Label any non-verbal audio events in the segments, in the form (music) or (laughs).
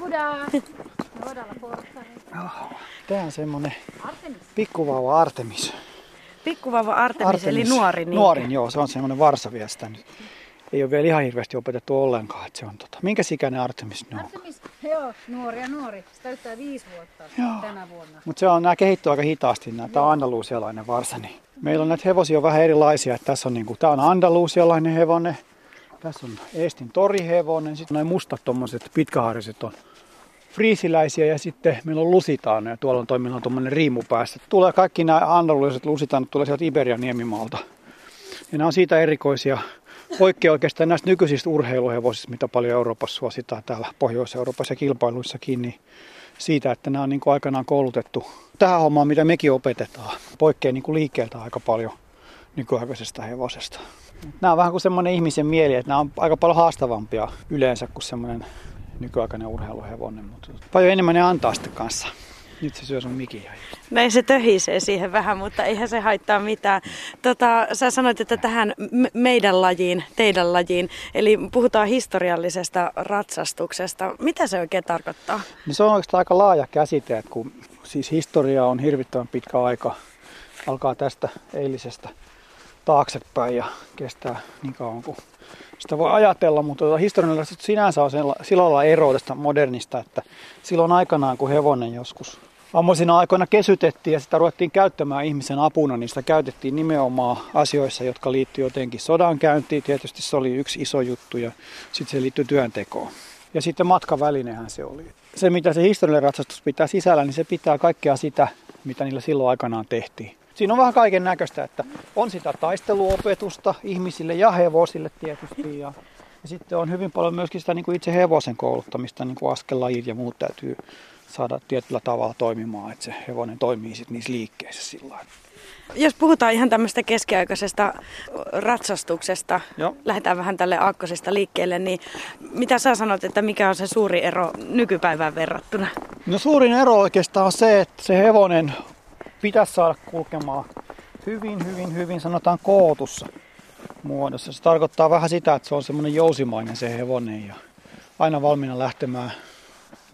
Portailla. Tämä on semmonen Artemis. pikkuvauva Artemis. Pikkuvauva Artemis, eli nuori. Niin. Nuorin, joo, se on semmoinen varsa vielä sitä nyt. Ei ole vielä ihan hirveästi opetettu ollenkaan, että se on tota. Minkä ikäinen Artemis nyt on? Artemis, joo, nuori ja nuori. Se täyttää viisi vuotta Joo. tänä vuonna. Mutta se on, nämä kehittyy aika hitaasti, nämä. Tämä on andalusialainen varsa. Niin. Meillä on näitä hevosia vähän erilaisia. Että tässä on, niinku, tämä on andalusialainen hevonen. Tässä on Eestin torihevonen. Sitten noin mustat tuommoiset pitkäharjaset on friisiläisiä ja sitten meillä on lusitaano ja tuolla on toimilla tuommoinen riimu päässä. Tulee kaikki nämä andalusiset lusitaanot tulee sieltä Iberian niemimaalta. Ja nämä on siitä erikoisia. Poikkeaa oikeastaan näistä nykyisistä urheiluhevosista, mitä paljon Euroopassa suositaan täällä Pohjois-Euroopassa ja kilpailuissakin, niin siitä, että nämä on niin kuin aikanaan koulutettu tähän hommaan, mitä mekin opetetaan. Poikkeaa niin kuin liikkeeltä aika paljon nykyaikaisesta hevosesta. Nämä on vähän kuin semmoinen ihmisen mieli, että nämä on aika paljon haastavampia yleensä kuin semmoinen nykyaikainen urheiluhevonen, mutta paljon enemmän ne antaa sitten kanssa. Nyt se syö sun mikiä. Näin se töhisee siihen vähän, mutta eihän se haittaa mitään. Tota, sä sanoit, että tähän meidän lajiin, teidän lajiin, eli puhutaan historiallisesta ratsastuksesta. Mitä se oikein tarkoittaa? No se on oikeastaan aika laaja käsite, että kun siis historia on hirvittävän pitkä aika. Alkaa tästä eilisestä taaksepäin ja kestää niin kauan kuin sitä voi ajatella, mutta tota, historiallinen sinänsä on sillä lailla ero tästä modernista, että silloin aikanaan kun hevonen joskus ammoisina aikoina kesytettiin ja sitä ruvettiin käyttämään ihmisen apuna, niin sitä käytettiin nimenomaan asioissa, jotka liittyy jotenkin sodankäyntiin. Tietysti se oli yksi iso juttu ja sitten se liittyy työntekoon. Ja sitten matkavälinehän se oli. Se, mitä se historiallinen ratsastus pitää sisällä, niin se pitää kaikkea sitä, mitä niillä silloin aikanaan tehtiin. Siinä on vähän kaiken näköistä, että on sitä taisteluopetusta ihmisille ja hevosille tietysti. Ja, ja sitten on hyvin paljon myöskin sitä niin kuin itse hevosen kouluttamista, niin kuin askelajit ja muut täytyy saada tietyllä tavalla toimimaan, että se hevonen toimii sitten niissä liikkeissä sillä. Jos puhutaan ihan tämmöistä keskiaikaisesta ratsastuksesta, Joo. lähdetään vähän tälle aakkosesta liikkeelle, niin mitä sä sanot, että mikä on se suuri ero nykypäivään verrattuna? No suurin ero oikeastaan on se, että se hevonen pitäisi saada kulkemaan hyvin, hyvin, hyvin sanotaan kootussa muodossa. Se tarkoittaa vähän sitä, että se on semmoinen jousimainen se hevonen ja aina valmiina lähtemään,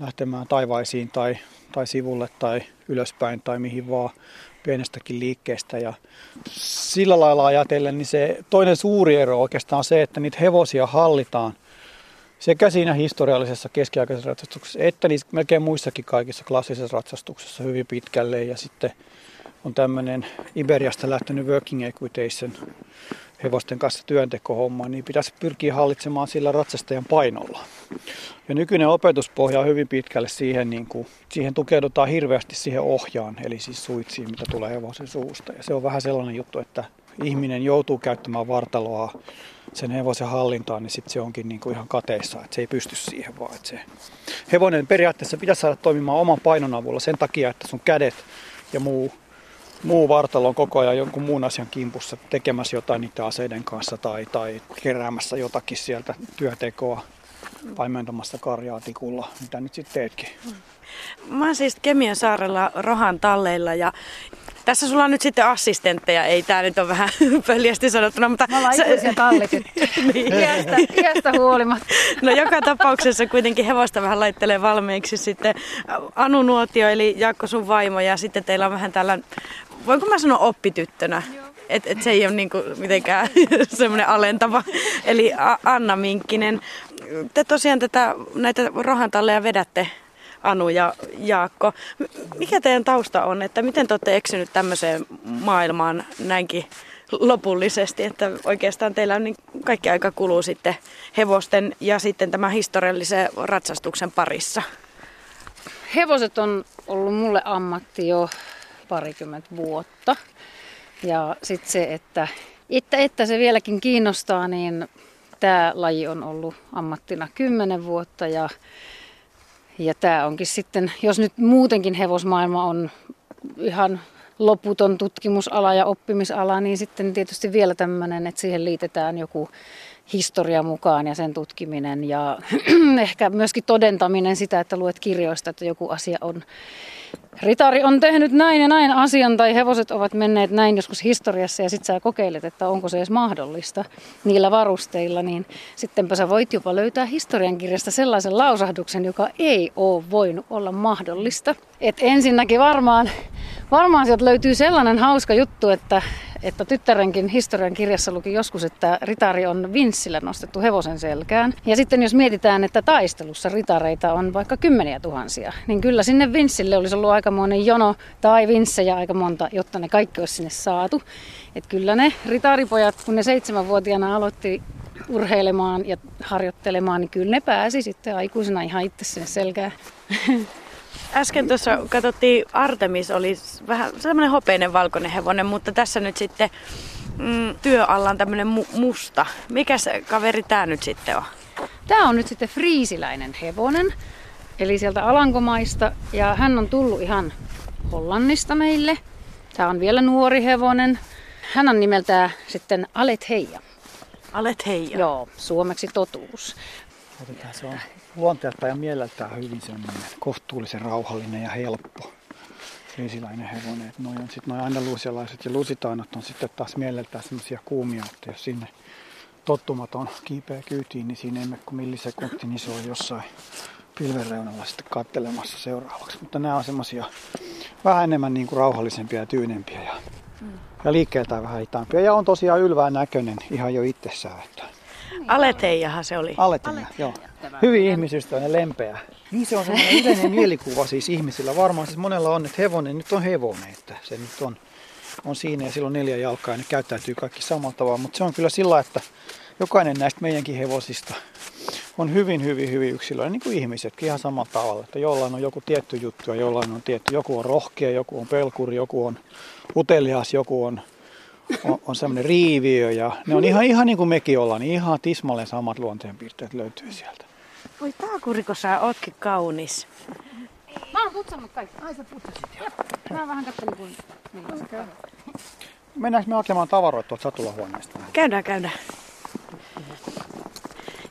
lähtemään taivaisiin tai, tai sivulle tai ylöspäin tai mihin vaan pienestäkin liikkeestä. Ja sillä lailla ajatellen, niin se toinen suuri ero oikeastaan on se, että niitä hevosia hallitaan sekä siinä historiallisessa keskiaikaisessa ratsastuksessa että niissä melkein muissakin kaikissa klassisissa ratsastuksessa hyvin pitkälle. Ja sitten on tämmöinen Iberiasta lähtenyt working equitation hevosten kanssa työntekohomma, niin pitäisi pyrkiä hallitsemaan sillä ratsastajan painolla. Ja nykyinen opetuspohja on hyvin pitkälle siihen, niin kuin, siihen tukeudutaan hirveästi siihen ohjaan, eli siis suitsiin, mitä tulee hevosen suusta. Ja se on vähän sellainen juttu, että ihminen joutuu käyttämään vartaloa sen hevosen hallintaan, niin sitten se onkin niin kuin ihan kateissa, että se ei pysty siihen vaan. Että se hevonen periaatteessa pitäisi saada toimimaan oman painon avulla sen takia, että sun kädet ja muu, muu vartalo on koko ajan jonkun muun asian kimpussa tekemässä jotain niiden aseiden kanssa tai, tai keräämässä jotakin sieltä työtekoa paimentamassa karjaa tikulla, mitä nyt sitten teetkin. Mä oon siis Kemion saarella Rohan talleilla ja tässä sulla on nyt sitten assistentteja, ei tää nyt ole vähän (laughs) pöljästi sanottuna, mutta... Me ollaan tallitettu. (laughs) niin. (laughs) Iästä, iästä huolimatta. No joka tapauksessa kuitenkin hevosta vähän laittelee valmiiksi sitten Anu Nuotio, eli Jaakko sun vaimo, ja sitten teillä on vähän tällä, voinko mä sanoa oppityttönä? Että et se ei ole niinku mitenkään (laughs) semmoinen alentava. Eli Anna Minkkinen. Te tosiaan tätä, näitä rohantalleja vedätte Anu ja Jaakko. Mikä teidän tausta on, että miten te olette eksynyt tämmöiseen maailmaan näinkin lopullisesti, että oikeastaan teillä on niin kaikki aika kuluu sitten hevosten ja sitten tämän historiallisen ratsastuksen parissa. Hevoset on ollut mulle ammatti jo parikymmentä vuotta. Ja sitten se, että, että, että se vieläkin kiinnostaa, niin tämä laji on ollut ammattina kymmenen vuotta ja, ja tämä onkin sitten, jos nyt muutenkin hevosmaailma on ihan loputon tutkimusala ja oppimisala, niin sitten tietysti vielä tämmöinen, että siihen liitetään joku historia mukaan ja sen tutkiminen ja (clears throat) ehkä myöskin todentaminen sitä, että luet kirjoista, että joku asia on ritari on tehnyt näin ja näin asian tai hevoset ovat menneet näin joskus historiassa ja sitten sä kokeilet, että onko se edes mahdollista niillä varusteilla, niin sittenpä sä voit jopa löytää historiankirjasta sellaisen lausahduksen, joka ei ole voinut olla mahdollista. Et ensinnäkin varmaan, varmaan sieltä löytyy sellainen hauska juttu, että että tyttärenkin historian kirjassa luki joskus, että ritari on vinssillä nostettu hevosen selkään. Ja sitten jos mietitään, että taistelussa ritareita on vaikka kymmeniä tuhansia, niin kyllä sinne vinssille olisi ollut aikamoinen jono tai vinssejä aika monta, jotta ne kaikki olisi sinne saatu. Että kyllä ne ritaripojat, kun ne seitsemänvuotiaana aloitti urheilemaan ja harjoittelemaan, niin kyllä ne pääsi sitten aikuisena ihan itse sinne selkään. (laughs) Äsken tuossa katsottiin, Artemis oli vähän semmoinen hopeinen valkoinen hevonen, mutta tässä nyt sitten mm, työalla on tämmöinen mu- musta. Mikä se kaveri tämä nyt sitten on? Tämä on nyt sitten friisiläinen hevonen, eli sieltä Alankomaista, ja hän on tullut ihan Hollannista meille. Tämä on vielä nuori hevonen. Hän on nimeltään sitten Alet Heija. Alet Heija. Joo, suomeksi totuus. Otetaan se on luonteelta ja mieleltään hyvin semmoinen kohtuullisen rauhallinen ja helppo friisiläinen hevonen. Että noi on sitten noin andalusialaiset ja lusitaanot on sitten taas mieleltään semmoisia kuumia, että jos sinne tottumaton kiipeä kyytiin, niin siinä ei mene kuin millisekunti, niin se on jossain pilven reunalla sitten kattelemassa seuraavaksi. Mutta nämä on semmoisia vähän enemmän niin kuin rauhallisempia ja tyynempiä ja, mm. ja liikkeeltään vähän hitaampia. Ja on tosiaan ylvään näköinen ihan jo itsessään. Että Aleteijahan se oli. Aleteija, joo. Hyvin ihmisystävällinen, lempeä. Niin se on semmoinen yleinen (laughs) mielikuva siis ihmisillä. Varmaan siis monella on, että hevonen nyt on hevonen, että se nyt on, on siinä ja silloin neljä jalkaa ja ne käyttäytyy kaikki samalla tavalla. Mutta se on kyllä sillä, että jokainen näistä meidänkin hevosista on hyvin, hyvin, hyvin yksilöinen, niin kuin ihmisetkin ihan samalla tavalla. Että jollain on joku tietty juttu ja jollain on tietty. Joku on rohkea, joku on pelkuri, joku on utelias, joku on on, on semmoinen riiviö ja ne on ihan, ihan niin kuin mekin ollaan, niin ihan tismalleen samat luonteenpiirteet löytyy sieltä. Voi taakuri, kun sä ootkin kaunis. Mä oon putsannut kaikki. Ai sä putsasit jo. Mä vähän katselin kun... Mennäänkö me hakemaan tavaroita tuolta satulahuoneesta? Käydään, käydään.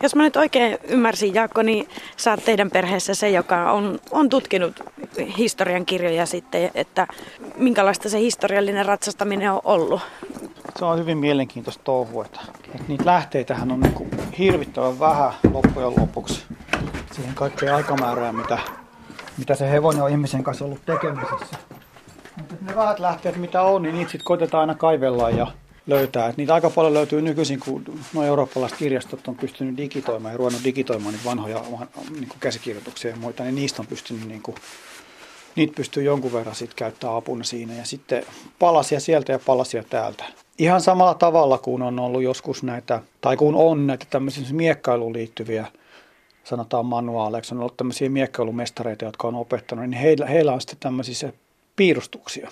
Jos mä nyt oikein ymmärsin, Jaakko, niin sä oot teidän perheessä se, joka on, on tutkinut historian kirjoja sitten, että minkälaista se historiallinen ratsastaminen on ollut. Se on hyvin mielenkiintoista touhua, että, että niitä lähteitähän on niin hirvittävän vähän loppujen lopuksi siihen kaikkeen aikamäärään, mitä, mitä se hevonen on ihmisen kanssa ollut tekemisissä. Mutta ne vähät lähteet, mitä on, niin niitä sitten koitetaan aina kaivella ja löytää. Et niitä aika paljon löytyy nykyisin, kun nuo eurooppalaiset kirjastot on pystynyt digitoimaan ja ruvennut digitoimaan niitä vanhoja niin kuin käsikirjoituksia ja muita, niin niistä on pystynyt, niin kuin, niitä pystyy jonkun verran sit käyttää apuna siinä. Ja sitten palasia sieltä ja palasia täältä. Ihan samalla tavalla kuin on ollut joskus näitä, tai kun on näitä tämmöisiä miekkailuun liittyviä sanotaan manuaaleiksi, on ollut tämmöisiä miekkailumestareita, jotka on opettanut, niin heillä, heillä on sitten tämmöisiä piirustuksia,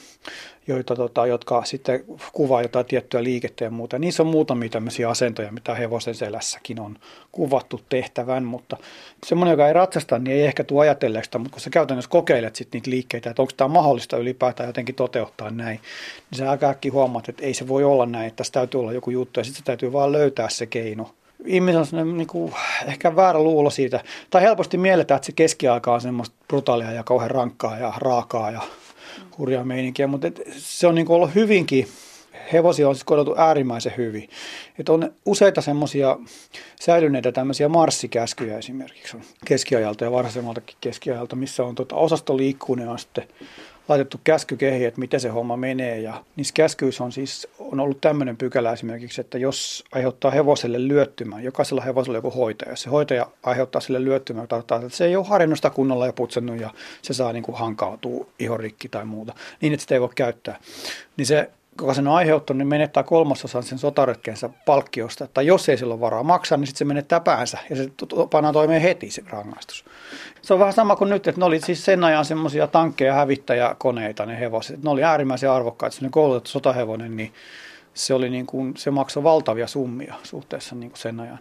joita, tota, jotka sitten kuvaa jotain tiettyä liikettä ja muuta. Niissä on muutamia tämmöisiä asentoja, mitä hevosen selässäkin on kuvattu tehtävän, mutta semmoinen, joka ei ratsasta, niin ei ehkä tule ajatelleeksi, mutta kun sä käytännössä kokeilet sitten niitä liikkeitä, että onko tämä mahdollista ylipäätään jotenkin toteuttaa näin, niin sä aika äkkiä huomaat, että ei se voi olla näin, että tässä täytyy olla joku juttu ja sitten täytyy vaan löytää se keino ihmisellä on niin kuin, ehkä väärä luulo siitä, tai helposti mielletään, että se keskiaika on semmoista brutaalia ja kauhean rankkaa ja raakaa ja hurjaa meininkiä, mutta et se on niin ollut hyvinkin, hevosia on siis kohdeltu äärimmäisen hyvin. Et on useita semmoisia säilyneitä tämmöisiä marssikäskyjä esimerkiksi on keskiajalta ja varhaisemmaltakin keskiajalta, missä on tota, osasto liikkuu, ne on sitten laitettu käskykehi, että miten se homma menee. Ja niissä käskyissä on siis on ollut tämmöinen pykälä esimerkiksi, että jos aiheuttaa hevoselle lyöttymän, jokaisella hevosella joku hoitaja. Jos se hoitaja aiheuttaa sille lyöttymän, tarkoittaa, että se ei ole harjoitusta kunnolla ja putsannut ja se saa niin kuin hankautua ihorikki tai muuta, niin että sitä ei voi käyttää. Niin se joka sen on aiheuttanut, niin menettää kolmasosan sen sotaretkensä palkkiosta. Tai jos ei sillä ole varaa maksaa, niin sitten se menettää päänsä ja se pannaan toimeen heti se rangaistus. Se on vähän sama kuin nyt, että ne oli siis sen ajan semmoisia tankkeja, hävittäjäkoneita, ne hevoset. Ne oli äärimmäisen arvokkaita. Se koulutettu sotahevonen, niin se, oli niin kuin, se maksoi valtavia summia suhteessa niin kuin sen ajan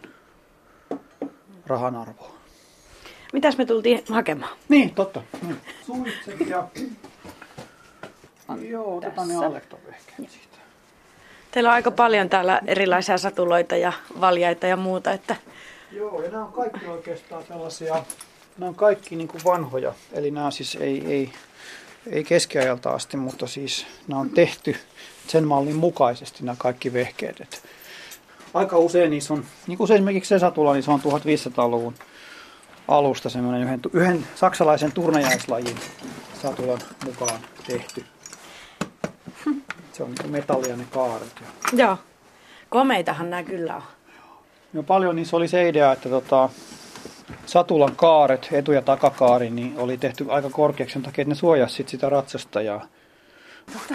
rahan arvoa. Mitäs me tultiin hakemaan? Niin, totta. Niin. Suitset ja Joo, otetaan ne alektovehkeet siitä. Teillä on aika paljon täällä erilaisia satuloita ja valjaita ja muuta. Että... Joo, ja nämä on kaikki oikeastaan sellaisia, nämä on kaikki niin kuin vanhoja. Eli nämä siis ei, ei, ei keskiajalta asti, mutta siis nämä on tehty sen mallin mukaisesti nämä kaikki vehkeet. Et aika usein niissä on, niin kuin se esimerkiksi se satula, niin se on 1500-luvun alusta semmoinen yhden, yhden saksalaisen turnajaislajin satulan mukaan tehty. Se on niin metallia ne kaaret. Joo. Komeitahan nämä kyllä on. No paljon niissä oli se idea, että tota, satulan kaaret, etu- ja takakaari, niin oli tehty aika korkeaksi sen takia, että ne suojasi sitä ratsastajaa.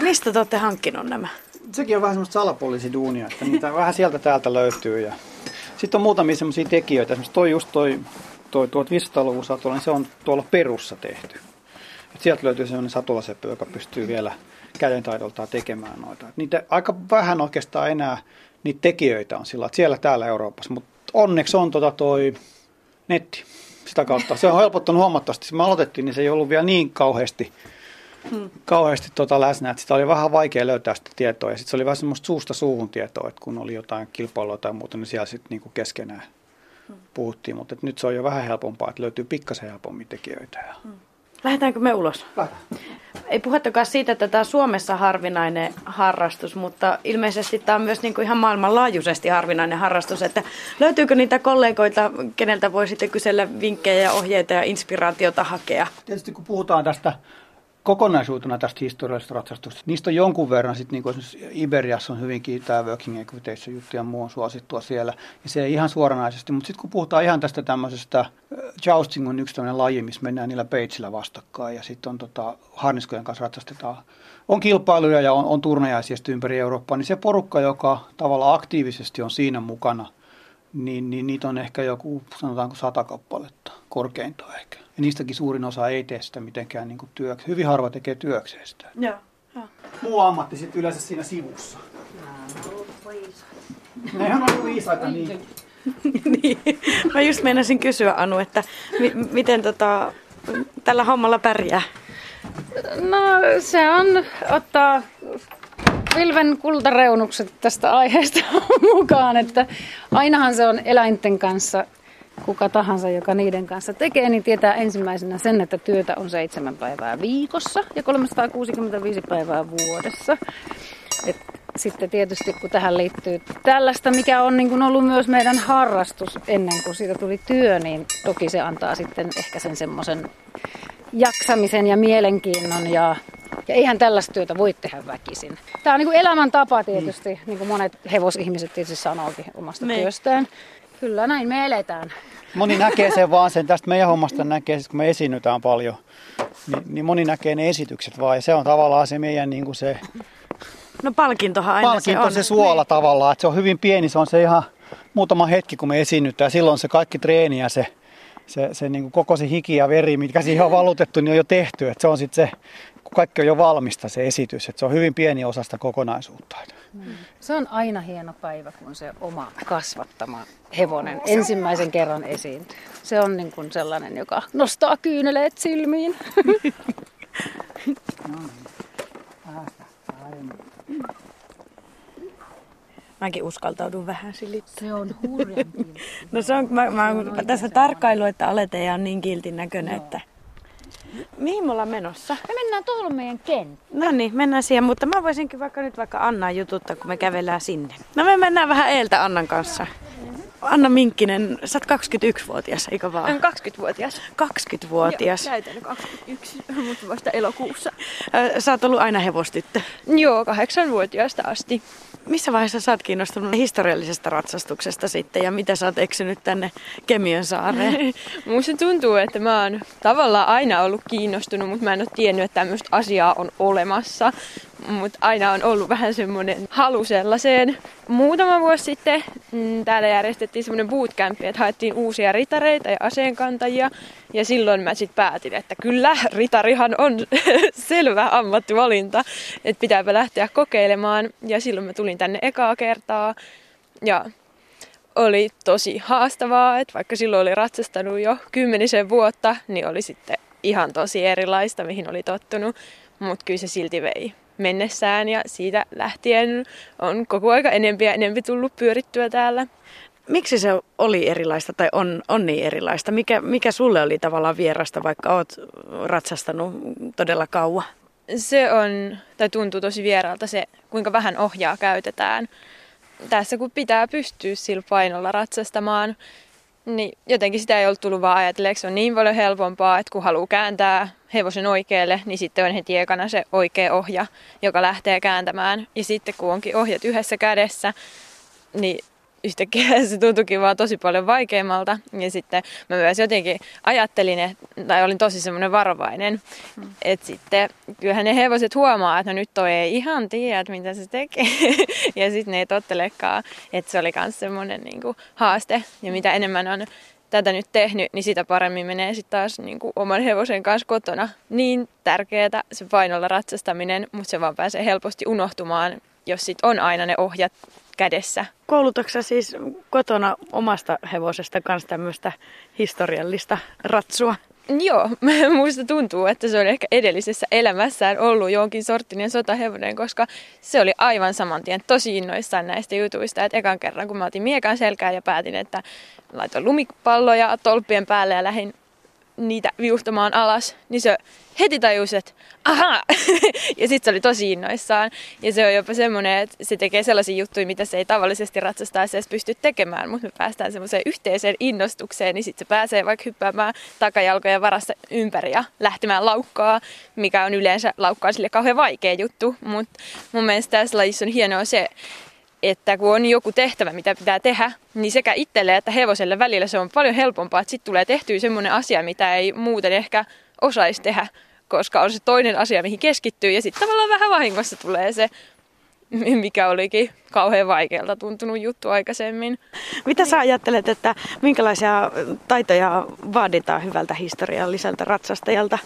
Mistä te olette hankkinut nämä? Sekin on vähän semmoista salapoliisiduunia, että niitä (laughs) vähän sieltä täältä löytyy. Ja... Sitten on muutamia semmoisia tekijöitä, esimerkiksi toi just toi, toi 1500-luvun satula, niin se on tuolla perussa tehty. Et sieltä löytyy semmoinen satulaseppä, joka pystyy vielä kädentaidoltaan tekemään noita. Niitä aika vähän oikeastaan enää niitä tekijöitä on sillä, että siellä täällä Euroopassa, mutta onneksi on tota toi netti sitä kautta. Se on helpottanut huomattavasti. Se me aloitettiin, niin se ei ollut vielä niin kauheasti, hmm. kauheasti tota läsnä, että sitä oli vähän vaikea löytää sitä tietoa. Ja sitten se oli vähän semmoista suusta suuhun tietoa, että kun oli jotain kilpailua tai muuta, niin siellä sitten niinku keskenään hmm. puhuttiin. Mutta nyt se on jo vähän helpompaa, että löytyy pikkasen helpommin tekijöitä. Ja... Hmm. Lähdetäänkö me ulos? Lähdetään. Ei puhettakaan siitä, että tämä on Suomessa harvinainen harrastus, mutta ilmeisesti tämä on myös niin kuin ihan maailmanlaajuisesti harvinainen harrastus. Että löytyykö niitä kollegoita, keneltä voi sitten kysellä vinkkejä ja ohjeita ja inspiraatiota hakea? Tietysti kun puhutaan tästä kokonaisuutena tästä historiallisesta ratsastusta. Niistä on jonkun verran, sit, niin kuin Iberiassa on hyvinkin tämä working equitation juttu ja muu on suosittua siellä. Ja se ei ihan suoranaisesti, mutta sitten kun puhutaan ihan tästä tämmöisestä, jousting on yksi tämmöinen laji, missä mennään niillä peitsillä vastakkain ja sitten on tota, harniskojen kanssa ratsastetaan. On kilpailuja ja on, on turnajaisia ympäri Eurooppaa, niin se porukka, joka tavallaan aktiivisesti on siinä mukana, niin, niin niitä on ehkä joku, sanotaanko sata kappaletta, korkeintaan ehkä. Ja niistäkin suurin osa ei tee sitä mitenkään niin työksi. Hyvin harva tekee työkseen sitä. Joo. joo. Muu ammatti sitten yleensä siinä sivussa. Nehän on viisaita, niin. (laughs) niin. Mä just meinasin kysyä Anu, että mi- miten tota, tällä hommalla pärjää? No se on ottaa Vilven kultareunukset tästä aiheesta (laughs) mukaan, että ainahan se on eläinten kanssa kuka tahansa, joka niiden kanssa tekee, niin tietää ensimmäisenä sen, että työtä on seitsemän päivää viikossa ja 365 päivää vuodessa. Et sitten tietysti kun tähän liittyy tällaista, mikä on niin kuin ollut myös meidän harrastus ennen kuin siitä tuli työ, niin toki se antaa sitten ehkä sen semmoisen jaksamisen ja mielenkiinnon ja ja eihän tällaista työtä voi tehdä väkisin. Tämä on niin kuin elämäntapa tietysti, mm. niin kuin monet hevosihmiset tietysti sanookin omasta niin. työstään. Kyllä näin me eletään. Moni näkee sen vaan sen, tästä meidän hommasta näkee, kun me esiinnytään paljon, niin, niin moni näkee ne esitykset vaan. Ja se on tavallaan se meidän niin kuin se... No palkintohan aina palkinto se on. se suola niin. tavallaan, että se on hyvin pieni, se on se ihan muutama hetki, kun me esiinnytään. Silloin se kaikki treeni ja se, se, se niin kuin koko se hiki ja veri, mitkä siihen on valutettu, niin on jo tehty. Että se on sitten se kaikki on jo valmista se esitys, että se on hyvin pieni osa sitä kokonaisuutta. Mm. Se on aina hieno päivä, kun se oma kasvattama hevonen ensimmäisen kerran esiintyy. Se on niin kuin sellainen, joka nostaa kyyneleet silmiin. (laughs) Mäkin uskaltaudun vähän silittää. Se on hurjan (laughs) No se on, mä, mä, mä tässä tarkkailu, että Alete on niin kiltin näköinen, että Mihin me ollaan menossa? Me mennään tuolla meidän kenttä. No niin, mennään siihen, mutta mä voisinkin vaikka nyt vaikka Anna jututtaa, kun me kävellään sinne. No me mennään vähän eeltä Annan kanssa. Anna Minkkinen, sä oot 21-vuotias, eikö vaan? 20-vuotias. 20-vuotias. Joo, täytänyt 21, mutta vasta elokuussa. Sä oot ollut aina hevostyttö. Joo, 8-vuotiaasta asti. Missä vaiheessa sä oot kiinnostunut historiallisesta ratsastuksesta sitten ja mitä sä oot eksynyt tänne Kemiön saareen? (laughs) Musta tuntuu, että mä oon tavallaan aina ollut kiinnostunut, mutta mä en ole tiennyt, että tämmöistä asiaa on olemassa. Mutta aina on ollut vähän semmoinen halu sellaiseen. Muutama vuosi sitten mm, täällä järjestettiin semmoinen bootcamp, että haettiin uusia ritareita ja aseenkantajia. Ja silloin mä sitten päätin, että kyllä, ritarihan on (laughs) selvä ammattivalinta, että pitääpä lähteä kokeilemaan. Ja silloin mä tulin tänne ekaa kertaa. Ja oli tosi haastavaa, että vaikka silloin oli ratsastanut jo kymmenisen vuotta, niin oli sitten ihan tosi erilaista, mihin oli tottunut. Mutta kyllä se silti vei mennessään ja siitä lähtien on koko aika enempi ja enempi tullut pyörittyä täällä. Miksi se oli erilaista tai on, on niin erilaista? Mikä, mikä sulle oli tavallaan vierasta, vaikka oot ratsastanut todella kauan? se on, tai tuntuu tosi vieraalta se, kuinka vähän ohjaa käytetään. Tässä kun pitää pystyä sillä painolla ratsastamaan, niin jotenkin sitä ei ollut tullut vaan ajatelleeksi. Se on niin paljon helpompaa, että kun haluaa kääntää hevosen oikealle, niin sitten on heti ekana se oikea ohja, joka lähtee kääntämään. Ja sitten kun onkin ohjat yhdessä kädessä, niin yhtäkkiä (laughs) se tuntuikin vaan tosi paljon vaikeammalta. Ja sitten mä myös jotenkin ajattelin, että, tai olin tosi semmoinen varovainen, mm. että sitten kyllähän ne hevoset huomaa, että no nyt toi ei ihan tiedä, mitä se tekee. (laughs) ja sitten ne ei tottelekaan, että se oli myös semmoinen niin kuin, haaste. Ja mitä enemmän on tätä nyt tehnyt, niin sitä paremmin menee sitten taas niin kuin oman hevosen kanssa kotona. Niin tärkeää se painolla ratsastaminen, mutta se vaan pääsee helposti unohtumaan, jos sit on aina ne ohjat kädessä. Koulutuksessa siis kotona omasta hevosesta kanssa tämmöistä historiallista ratsua? Joo, (laughs) muista tuntuu, että se on ehkä edellisessä elämässään ollut jonkin sorttinen sotahevonen, koska se oli aivan saman tien tosi innoissaan näistä jutuista. Että ekan kerran, kun mä otin miekan selkään ja päätin, että laitoin lumipalloja tolppien päälle ja lähdin niitä viuhtamaan alas, niin se heti tajusi, että aha! (laughs) ja sitten se oli tosi innoissaan. Ja se on jopa semmoinen, että se tekee sellaisia juttuja, mitä se ei tavallisesti ratsastaessa edes pysty tekemään, mutta me päästään semmoiseen yhteiseen innostukseen, niin sitten se pääsee vaikka hyppäämään takajalkojen varassa ympäri ja lähtemään laukkaa, mikä on yleensä laukkaa sille kauhean vaikea juttu. Mutta mun mielestä tässä lajissa on hienoa se, että kun on joku tehtävä, mitä pitää tehdä, niin sekä itselle että hevoselle välillä se on paljon helpompaa, että sitten tulee tehtyä semmoinen asia, mitä ei muuten ehkä osaisi tehdä, koska on se toinen asia, mihin keskittyy ja sitten tavallaan vähän vahingossa tulee se, (laughs) mikä olikin kauhean vaikealta tuntunut juttu aikaisemmin. Mitä sä ajattelet, että minkälaisia taitoja vaaditaan hyvältä historialliselta ratsastajalta?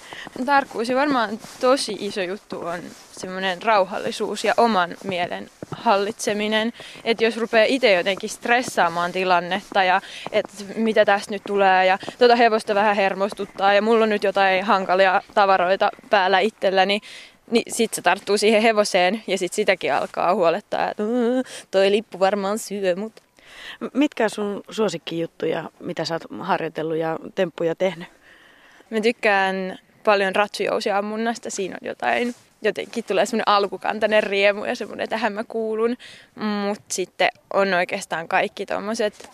Tarkkuus ja varmaan tosi iso juttu on semmoinen rauhallisuus ja oman mielen hallitseminen. Että jos rupeaa itse jotenkin stressaamaan tilannetta ja että mitä tästä nyt tulee ja tuota hevosta vähän hermostuttaa ja mulla on nyt jotain hankalia tavaroita päällä itselläni, niin sit se tarttuu siihen hevoseen ja sit sitäkin alkaa huolettaa, että toi lippu varmaan syö mut. Mitkä on sun suosikkijuttuja, mitä sä oot harjoitellut ja temppuja tehnyt? Mä tykkään paljon ratsujousiammunnasta. Siinä on jotain, jotenkin tulee semmoinen alkukantainen riemu ja semmoinen, tähän mä kuulun. Mutta sitten on oikeastaan kaikki tommoset,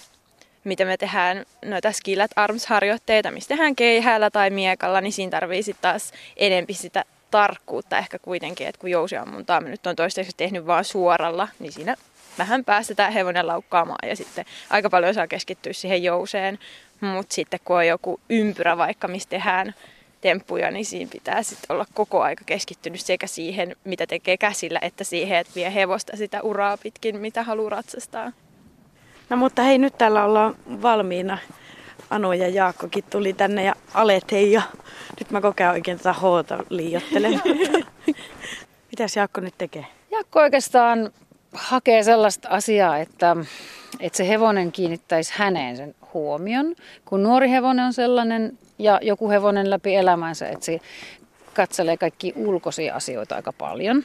mitä me tehdään noita skillat arms-harjoitteita, mistä tehdään keihäällä tai miekalla, niin siinä tarvii sitten taas enempi sitä tarkkuutta ehkä kuitenkin, että kun jousiammuntaa mä nyt on toistaiseksi tehnyt vaan suoralla, niin siinä vähän päästetään hevonen laukkaamaan ja sitten aika paljon saa keskittyä siihen jouseen. Mutta sitten kun on joku ympyrä vaikka, missä tehdään temppuja, niin siinä pitää sitten olla koko aika keskittynyt sekä siihen, mitä tekee käsillä, että siihen, että vie hevosta sitä uraa pitkin, mitä haluaa ratsastaa. No mutta hei, nyt täällä ollaan valmiina. Anu ja Jaakkokin tuli tänne ja alet hei ja nyt mä kokeen oikein tätä hoota liiottelen. (laughs) Mitäs Jaakko nyt tekee? Jaakko oikeastaan hakee sellaista asiaa, että, että se hevonen kiinnittäisi häneen sen huomion. Kun nuori hevonen on sellainen ja joku hevonen läpi elämänsä, että se katselee kaikki ulkoisia asioita aika paljon.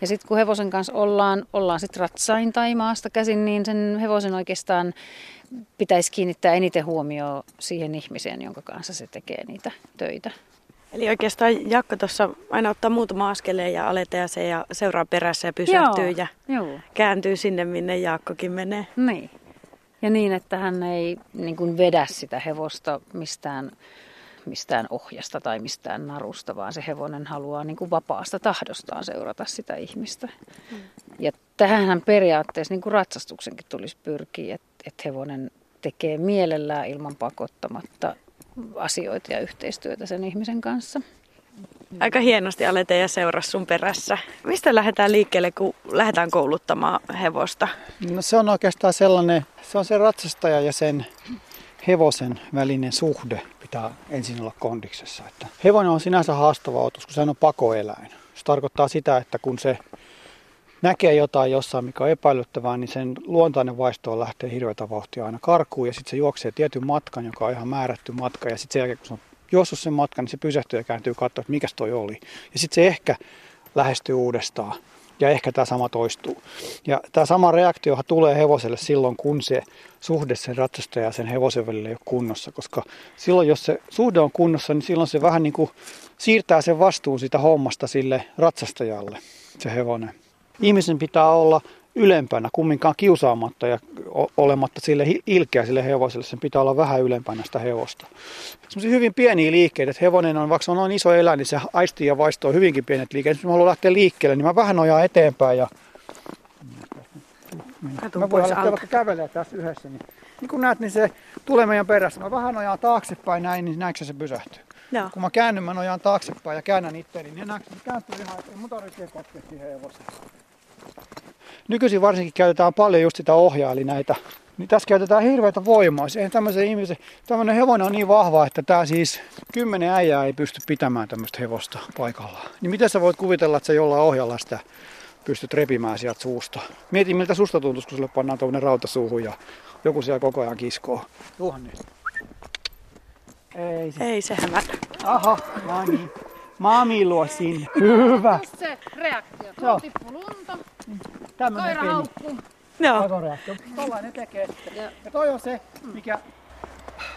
Ja sitten kun hevosen kanssa ollaan, ollaan sitten ratsain tai maasta käsin, niin sen hevosen oikeastaan pitäisi kiinnittää eniten huomioon siihen ihmiseen, jonka kanssa se tekee niitä töitä. Eli oikeastaan Jakko tuossa aina ottaa muutama askeleen ja aletaan se ja seuraa perässä ja pysähtyy Joo, ja joo. kääntyy sinne, minne Jaakkokin menee. Niin. Ja niin, että hän ei niin kuin vedä sitä hevosta mistään, mistään ohjasta tai mistään narusta, vaan se hevonen haluaa niin kuin vapaasta tahdostaan seurata sitä ihmistä. Mm. Ja tähän periaatteessa niin kuin ratsastuksenkin tulisi pyrkiä, että, että hevonen tekee mielellään ilman pakottamatta asioita ja yhteistyötä sen ihmisen kanssa. Aika hienosti Alete ja seurasi sun perässä. Mistä lähdetään liikkeelle, kun lähdetään kouluttamaan hevosta? No se on oikeastaan sellainen, se on se ratsastaja ja sen hevosen välinen suhde pitää ensin olla kondiksessa. Että hevonen on sinänsä haastava otus, kun se on pakoeläin. Se tarkoittaa sitä, että kun se näkee jotain jossain, mikä on epäilyttävää, niin sen luontainen vaisto on lähtee hirveätä vauhtia aina karkuun ja sitten se juoksee tietyn matkan, joka on ihan määrätty matka ja sitten sen jälkeen, kun se on juossut sen matkan, niin se pysähtyy ja kääntyy katsoa, että mikä toi oli. Ja sitten se ehkä lähestyy uudestaan ja ehkä tämä sama toistuu. Ja tämä sama reaktio tulee hevoselle silloin, kun se suhde sen ratsastaja ja sen hevosen välillä ei ole kunnossa, koska silloin jos se suhde on kunnossa, niin silloin se vähän niin kuin siirtää sen vastuun siitä hommasta sille ratsastajalle, se hevonen. Ihmisen pitää olla ylempänä, kumminkaan kiusaamatta ja olematta sille ilkeä sille hevoselle. Sen pitää olla vähän ylempänä sitä hevosta. Sellaisia hyvin pieniä liikkeitä, että hevonen on, vaikka se on noin iso eläin, niin se aistii ja vaistoo hyvinkin pienet liikkeet. Jos mä haluan lähteä liikkeelle, niin mä vähän nojaan eteenpäin ja Katun mä voin lähteä alta. vaikka kävelee tässä yhdessä. Niin, niin kun näet, niin se tulee meidän perässä. Mä vähän nojaan taaksepäin näin, niin näetkö se pysähtyy. Joo. Kun mä käännyn, mä nojaan taaksepäin ja käännän itteeni, niin näetkö, se kääntyy ihan, ei mun tarvitse koskea siihen hevoseen. Nykyisin varsinkin käytetään paljon just sitä ohjaa, eli näitä. Niin tässä käytetään hirveätä voimaa. Se ei tämmöisen ihmisen, tämmöinen hevonen on niin vahva, että tämä siis kymmenen äijää ei pysty pitämään tämmöistä hevosta paikallaan. Niin miten sä voit kuvitella, että sä jollain ohjalla sitä pystyt repimään sieltä suusta? Mieti miltä susta tuntuisi, kun sulle pannaan tuommoinen rauta suuhun ja joku siellä koko ajan kiskoo. Juhani. Ei se. Ei se. Aha, no niin. Mami luo sinne. Hyvä. Just se reaktio. Joo. Tuo tippuu lunta, Tämmönen koira pieni haukkuu. Joo. takoreaktio. Tollainen tekee. Ja Ja toi on se, mikä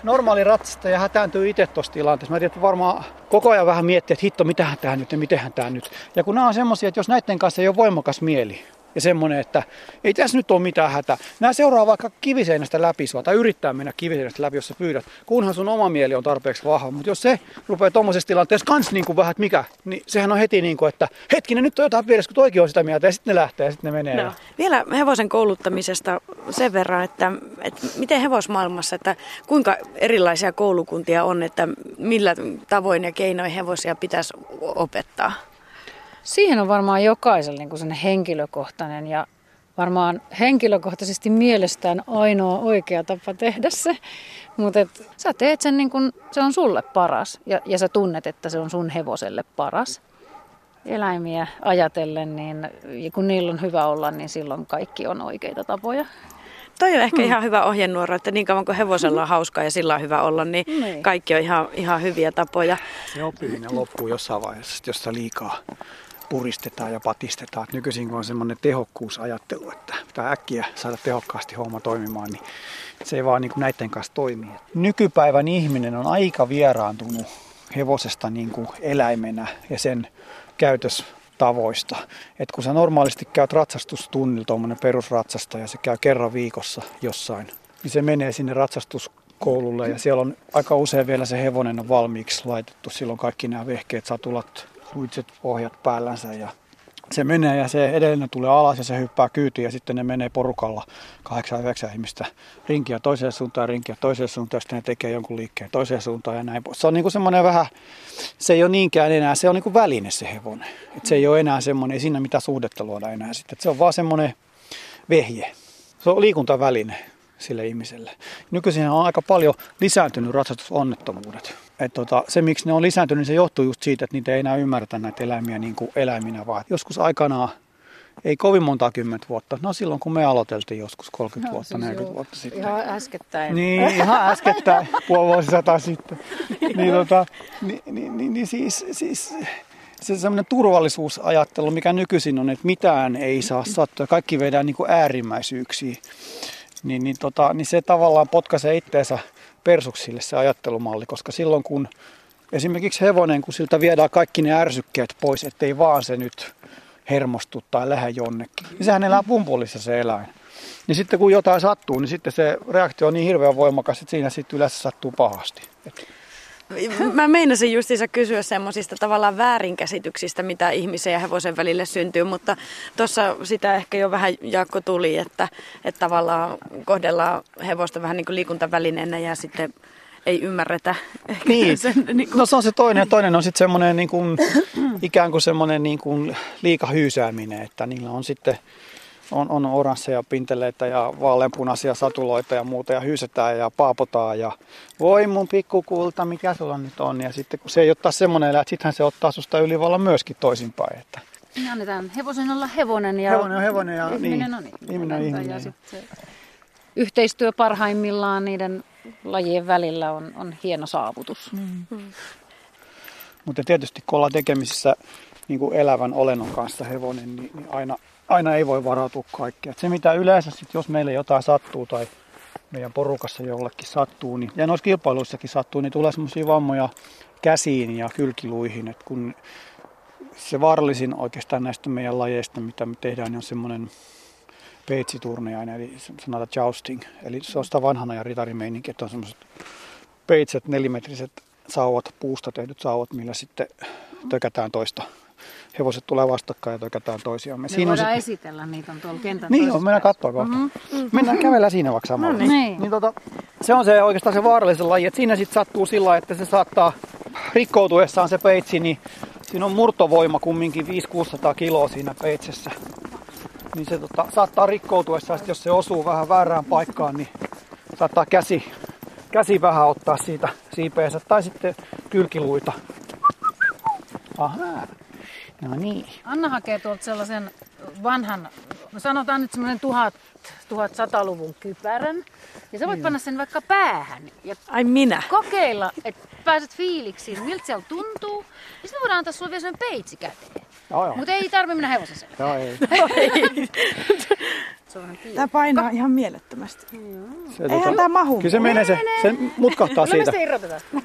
normaali ratsastaja hätääntyy itse tuossa tilanteessa. Mä tiedän, että varmaan koko ajan vähän miettii, että hitto, mitähän tää nyt ja mitenhän tää nyt. Ja kun nämä on semmosia, että jos näiden kanssa ei ole voimakas mieli, ja semmoinen, että ei tässä nyt ole mitään hätää. Nämä seuraa vaikka kiviseinästä läpi sua, tai yrittää mennä kiviseinästä läpi, jos sä pyydät, kunhan sun oma mieli on tarpeeksi vahva. Mutta jos se rupeaa tuommoisessa tilanteessa kans niin kuin vähän, mikä, niin sehän on heti niin kuin, että hetkinen, nyt on jotain pielessä, kun toikin on sitä mieltä, ja sitten ne lähtee, ja sitten ne menee. No. Vielä hevosen kouluttamisesta sen verran, että, että miten hevosmaailmassa, että kuinka erilaisia koulukuntia on, että millä tavoin ja keinoin hevosia pitäisi opettaa? Siihen on varmaan jokaisella niin sen henkilökohtainen ja varmaan henkilökohtaisesti mielestään ainoa oikea tapa tehdä se. Mutta sä teet sen niin kuin se on sulle paras ja, ja sä tunnet, että se on sun hevoselle paras. Eläimiä ajatellen, niin kun niillä on hyvä olla, niin silloin kaikki on oikeita tapoja. Toi on ehkä hmm. ihan hyvä ohjenuoro, että niin kauan kuin hevosella on hauskaa ja sillä on hyvä olla, niin, Niin. kaikki on ihan, ihan hyviä tapoja. Se oppiminen loppuu jossain vaiheessa, jos sitä liikaa puristetaan ja patistetaan. Et Nykyisin kun on semmoinen tehokkuusajattelu, että pitää äkkiä saada tehokkaasti homma toimimaan, niin se ei vaan niin kuin näiden kanssa toimi. Nykypäivän ihminen on aika vieraantunut hevosesta niin kuin eläimenä ja sen käytöstavoista. Et kun sä normaalisti käyt ratsastustunnilla, tuommoinen perusratsastaja, ja se käy kerran viikossa jossain, niin se menee sinne ratsastuskoululle ja siellä on aika usein vielä se hevonen on valmiiksi laitettu. Silloin kaikki nämä vehkeet, satulat, suitset, ohjat päällänsä ja se menee ja se edellinen tulee alas ja se hyppää kyytiin ja sitten ne menee porukalla kahdeksan yhdeksän ihmistä rinkiä toiseen suuntaan rinkiä toiseen suuntaan ja sitten ne tekee jonkun liikkeen toiseen suuntaan ja näin. Se on niin semmoinen vähän, se ei ole niinkään enää, se on niin kuin väline se hevonen. Et se ei ole enää semmoinen, ei siinä mitään suhdetta luoda enää sitten. Et se on vaan semmoinen vehje. Se on liikuntaväline sille ihmiselle. Nykyisin on aika paljon lisääntynyt ratsastusonnettomuudet. Et tota, se, miksi ne on lisääntynyt, niin se johtuu just siitä, että niitä ei enää ymmärretä näitä eläimiä niin kuin eläiminä, vaan joskus aikanaan, ei kovin monta kymmentä vuotta, no silloin kun me aloiteltiin joskus 30 vuotta, 40 vuotta sitten. Ihan äskettäin. Niin, ihan äskettäin, (laughs) puoli vuosisataa sitten. Niin, tota, niin, niin, niin, niin siis, siis se semmoinen turvallisuusajattelu, mikä nykyisin on, että mitään ei saa sattua, kaikki vedään niin kuin äärimmäisyyksiin, niin, niin, tota, niin se tavallaan potkaisee itteensä persuksille se ajattelumalli, koska silloin kun esimerkiksi hevonen, kun siltä viedään kaikki ne ärsykkeet pois, ettei vaan se nyt hermostu tai lähde jonnekin, niin sehän elää pumpulissa se eläin. Niin sitten kun jotain sattuu, niin sitten se reaktio on niin hirveän voimakas, että siinä sitten yleensä sattuu pahasti. Et (laughs) Mä meinasin justiinsa kysyä semmoisista tavallaan väärinkäsityksistä, mitä ihmisen ja hevosen välille syntyy, mutta tuossa sitä ehkä jo vähän Jaakko tuli, että, että tavallaan kohdellaan hevosta vähän niin kuin liikuntavälineenä ja sitten ei ymmärretä ehkä Niin. sen, niin kuin, No se on se toinen toinen on sitten semmoinen niin kuin, ikään kuin semmoinen niin kuin liika hyysääminen, että niillä on sitten on, on oransseja pinteleitä ja vaaleanpunaisia satuloita ja muuta ja hyysetään ja paapotaan ja voi mun pikkukulta, mikä sulla nyt on. Ja sitten kun se ei ole taas semmoinen elä, että sittenhän se ottaa susta ylivallan myöskin toisinpäin. Että Me annetaan hevosen olla hevonen ja Hevonen on hevonen ja ihminen niin, on ihminen. ihminen on ihminen, Ja sit se yhteistyö parhaimmillaan niiden lajien välillä on, on hieno saavutus. Mutta tietysti kun ollaan tekemisissä niin kuin elävän olennon kanssa hevonen, niin, niin aina, aina ei voi varautua kaikkea. Se mitä yleensä sit, jos meille jotain sattuu tai meidän porukassa jollekin sattuu, niin, ja noissa kilpailuissakin sattuu, niin tulee semmoisia vammoja käsiin ja kylkiluihin. Et kun se vaarallisin oikeastaan näistä meidän lajeista, mitä me tehdään, niin on semmoinen peitsiturnajainen, eli sanotaan jousting. Eli se on sitä vanhan ajan ritarimeininki, että on semmoiset peitset, nelimetriset sauvat, puusta tehdyt sauvat, millä sitten tökätään toista. Hevoset tulee vastakkain ja tökätään toisiaan. Me Siinä voidaan on sit... esitellä niitä on tuolla kentän Niin on, mennään katsoa kohta. Mm-hmm. Mennään kävellä siinä vaikka samalla. No niin. niin. niin tota, se on se oikeastaan se vaarallisen laji, että siinä sitten sattuu sillä että se saattaa rikkoutuessaan se peitsi, niin siinä on murtovoima kumminkin 500-600 kiloa siinä peitsessä. Niin se tota, saattaa rikkoutuessaan, jos se osuu vähän väärään paikkaan, niin saattaa käsi, käsi vähän ottaa siitä siipeensä tai sitten kylkiluita. Ahaa. No niin. Anna hakee tuolta sellaisen vanhan, no sanotaan nyt semmoinen 1100-luvun kypärän. Ja sä voit Joo. panna sen vaikka päähän. Ja Ai minä? Kokeilla, että pääset fiiliksiin, miltä siellä tuntuu. Ja sitten voidaan antaa sulle vielä sellainen peitsi käteen. Mutta ei tarvitse mennä hevosessa. Joo, ei. (laughs) Tämä painaa ihan mielettömästi. Se, Eihän tota, tämä mahu. Kyllä se menee, se, se mutkahtaa siitä.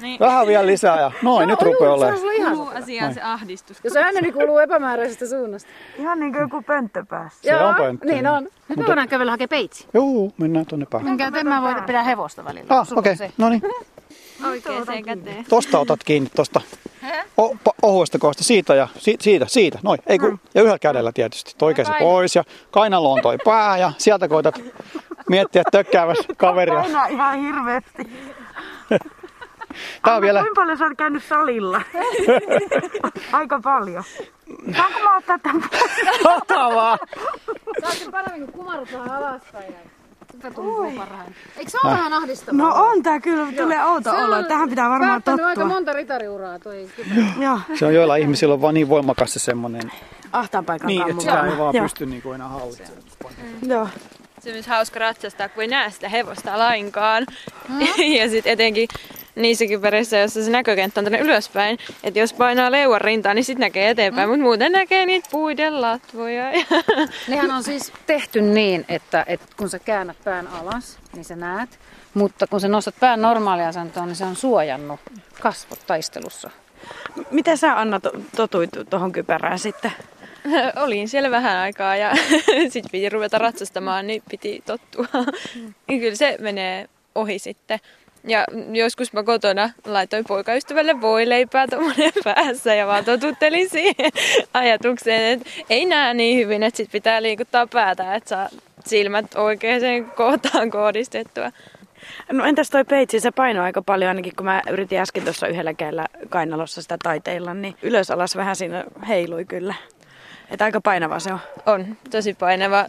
Niin. Vähän vielä lisää ja noin, no, nyt rupeaa olemaan. Se on ihan asiaan se ahdistus. Jos ääneni kuuluu epämääräisestä suunnasta. Ihan niin kuin joku pönttö päässä. Se on pönttö. Niin on. Nyt me voidaan kävellä hakemaan peitsi. Joo, mennään tuonne päähän. Menkää, mä voin pitää hevosta välillä. Ah, okei, okay. no niin. Oikeeseen käteen. Tosta otat kiinni, tosta o, ohuesta kohdasta, siitä ja si, siitä, siitä, noin. Ei kun, ja yhdellä kädellä tietysti, oikein se pois ja kainalo on toi pää ja sieltä koitat miettiä tökkääväs kaveria. Painaa ihan hirveästi. (laughs) Tää on vielä... Kuinka paljon sä oot käynyt salilla? (laughs) Aika paljon. Saanko mä ottaa tämän Ota vaan. Saat paremmin kun kumarut vähän alaspäin. Sitä tuntuu parhaan. Eikö se ole vähän ahdistavaa? No on tää kyllä, tulee outo olo. Tähän pitää varmaan tottua. aika monta ritariuraa toi Joo. Se on joilla ihmisillä on vaan niin voimakas se semmonen... Ahtaan paikan Niin, että sitä ei vaan Joo. pysty niinku enää hallitsemaan. Joo. Se on myös hauska ratsastaa, kun ei näe sitä hevosta lainkaan. Mm. (laughs) ja sitten etenkin niissäkin pereissä, jossa se näkökenttä on tänne ylöspäin. Että jos painaa leuan rintaan, niin sitten näkee eteenpäin, mm. mutta muuten näkee niitä puiden latvoja. (laughs) Nehän on siis tehty niin, että, että kun sä käännät pään alas, niin sä näet. Mutta kun sä nostat pään normaalia asentoon, niin se on suojannut kasvot taistelussa. Mitä sä Anna totuit tuohon kypärään sitten? (laughs) Olin siellä vähän aikaa ja (laughs) sitten piti ruveta ratsastamaan, niin piti tottua. Mm. Kyllä se menee ohi sitten. Ja joskus mä kotona laitoin poikaystävälle voileipää tuommoinen (laughs) päässä ja vaan totuttelin siihen ajatukseen, että ei näe niin hyvin, että sit pitää liikuttaa päätä, että saa silmät oikeaan kohtaan kohdistettua. No entäs toi peitsi, se painoi aika paljon ainakin kun mä yritin äsken tuossa yhdellä kädellä kainalossa sitä taiteilla, niin ylös alas vähän siinä heilui kyllä. Että aika painava se on. On, tosi painava.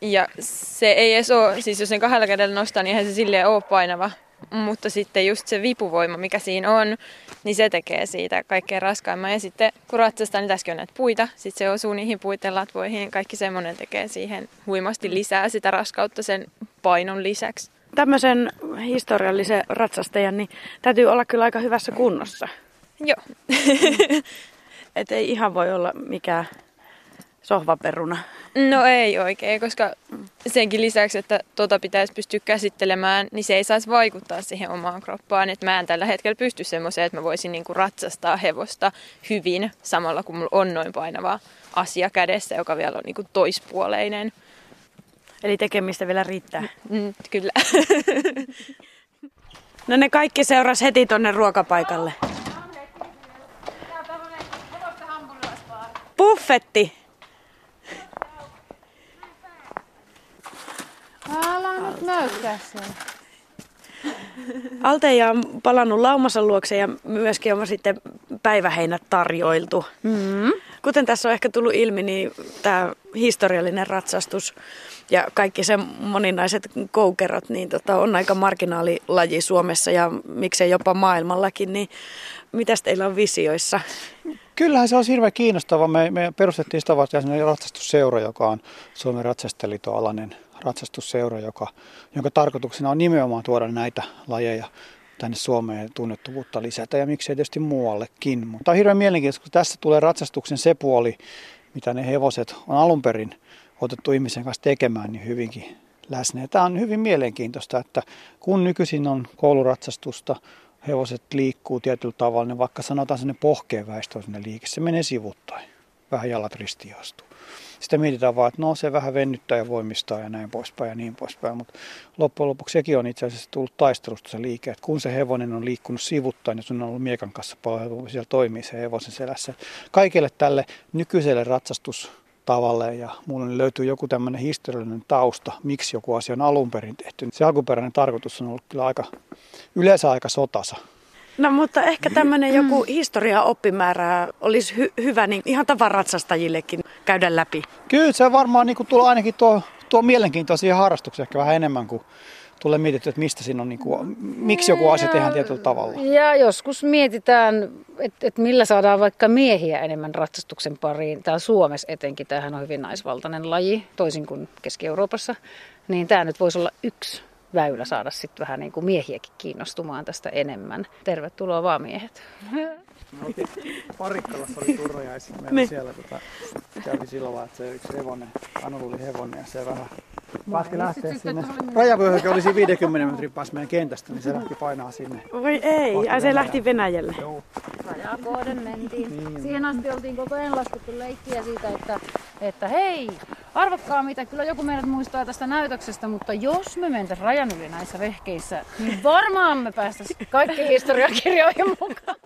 Ja se ei edes ole, siis jos sen kahdella kädellä nostaa, niin eihän se silleen ole painava. Mutta sitten just se vipuvoima, mikä siinä on, niin se tekee siitä kaikkein raskaimman. Ja sitten kun ratsastaa, niin tässäkin on näitä puita, sitten se osuu niihin puiden latvoihin, niin kaikki semmoinen tekee siihen huimasti lisää sitä raskautta sen painon lisäksi. Tämmöisen historiallisen ratsastajan, niin täytyy olla kyllä aika hyvässä kunnossa. Joo. (laughs) Että ei ihan voi olla mikään sohvaperuna. No ei oikein, koska senkin lisäksi, että tota pitäisi pystyä käsittelemään, niin se ei saisi vaikuttaa siihen omaan kroppaan. Että mä en tällä hetkellä pysty semmoiseen, että mä voisin niinku ratsastaa hevosta hyvin samalla kun mulla on noin painava asia kädessä, joka vielä on niinku toispuoleinen. Eli tekemistä vielä riittää. Mm, kyllä. (laughs) no ne kaikki seuras heti tonne ruokapaikalle. Buffetti! Älä nyt nöykkää siellä. (laughs) Alteja on palannut laumansa luokse ja myöskin on sitten päiväheinät tarjoiltu. Mm-hmm. Kuten tässä on ehkä tullut ilmi, niin tämä historiallinen ratsastus ja kaikki se moninaiset koukerot niin tota, on aika marginaalilaji Suomessa ja miksei jopa maailmallakin. Niin mitäs teillä on visioissa? Kyllähän se on hirveän kiinnostava. Me, me perustettiin sitä varten ratsastusseura, joka on Suomen ratsastajaliiton alainen ratsastusseura, joka, jonka tarkoituksena on nimenomaan tuoda näitä lajeja tänne Suomeen tunnettavuutta lisätä ja miksei tietysti muuallekin. Mutta on hirveän mielenkiintoista, kun tässä tulee ratsastuksen se puoli, mitä ne hevoset on alun perin otettu ihmisen kanssa tekemään, niin hyvinkin läsnä. Ja tämä on hyvin mielenkiintoista, että kun nykyisin on kouluratsastusta, hevoset liikkuu tietyllä tavalla, niin vaikka sanotaan sinne pohkeen väistö sinne liike, se menee sivuttain. Vähän jalat ristiin astuu. Sitten mietitään vaan, että no se vähän vennyttää ja voimistaa ja näin poispäin ja niin poispäin. Mutta loppujen lopuksi sekin on itse asiassa tullut taistelusta se liike, että kun se hevonen on liikkunut sivuttain ja sun on ollut miekan kanssa paljon siellä toimii se hevosen selässä. Kaikille tälle nykyiselle ratsastus tavalle ja mulle niin löytyy joku tämmöinen historiallinen tausta, miksi joku asia on alun perin tehty. Se alkuperäinen tarkoitus on ollut kyllä aika, yleensä aika sotasa. No mutta ehkä tämmöinen joku (clears throat) historia oppimäärä olisi hy- hyvä niin ihan tavan käydä läpi. Kyllä se varmaan niin tuo ainakin tuo, tuo mielenkiintoa siihen harrastukseen ehkä vähän enemmän kuin tulee mietitty, että mistä siinä on, niin kuin, miksi joku asia tehdään tietyllä tavalla. Ja joskus mietitään, että, että millä saadaan vaikka miehiä enemmän ratsastuksen pariin. Täällä Suomessa etenkin, tämähän on hyvin naisvaltainen laji, toisin kuin Keski-Euroopassa. Niin tämä nyt voisi olla yksi väylä saada sitten vähän niin kuin miehiäkin kiinnostumaan tästä enemmän. Tervetuloa vaan miehet. (laughs) Parikkalassa oli turrajais. Meillä Me. siellä tota, kävi sillä että se yksi hevonen, Anu oli hevonen ja se vähän päätti lähteä sinne. Rajavyöhyke oli siinä 50 metrin päässä meidän kentästä, niin se lähti painaa sinne. Voi ei, ja se lähti Venäjälle. Joo. Rajakohden mentiin. Niin, Siihen asti oltiin koko ajan laskettu leikkiä siitä, että, että hei, arvokkaa mitä, kyllä joku meidät muistaa tästä näytöksestä, mutta jos me mentäis rajan yli näissä vehkeissä, niin varmaan me päästäisiin kaikki historiakirjoihin mukaan.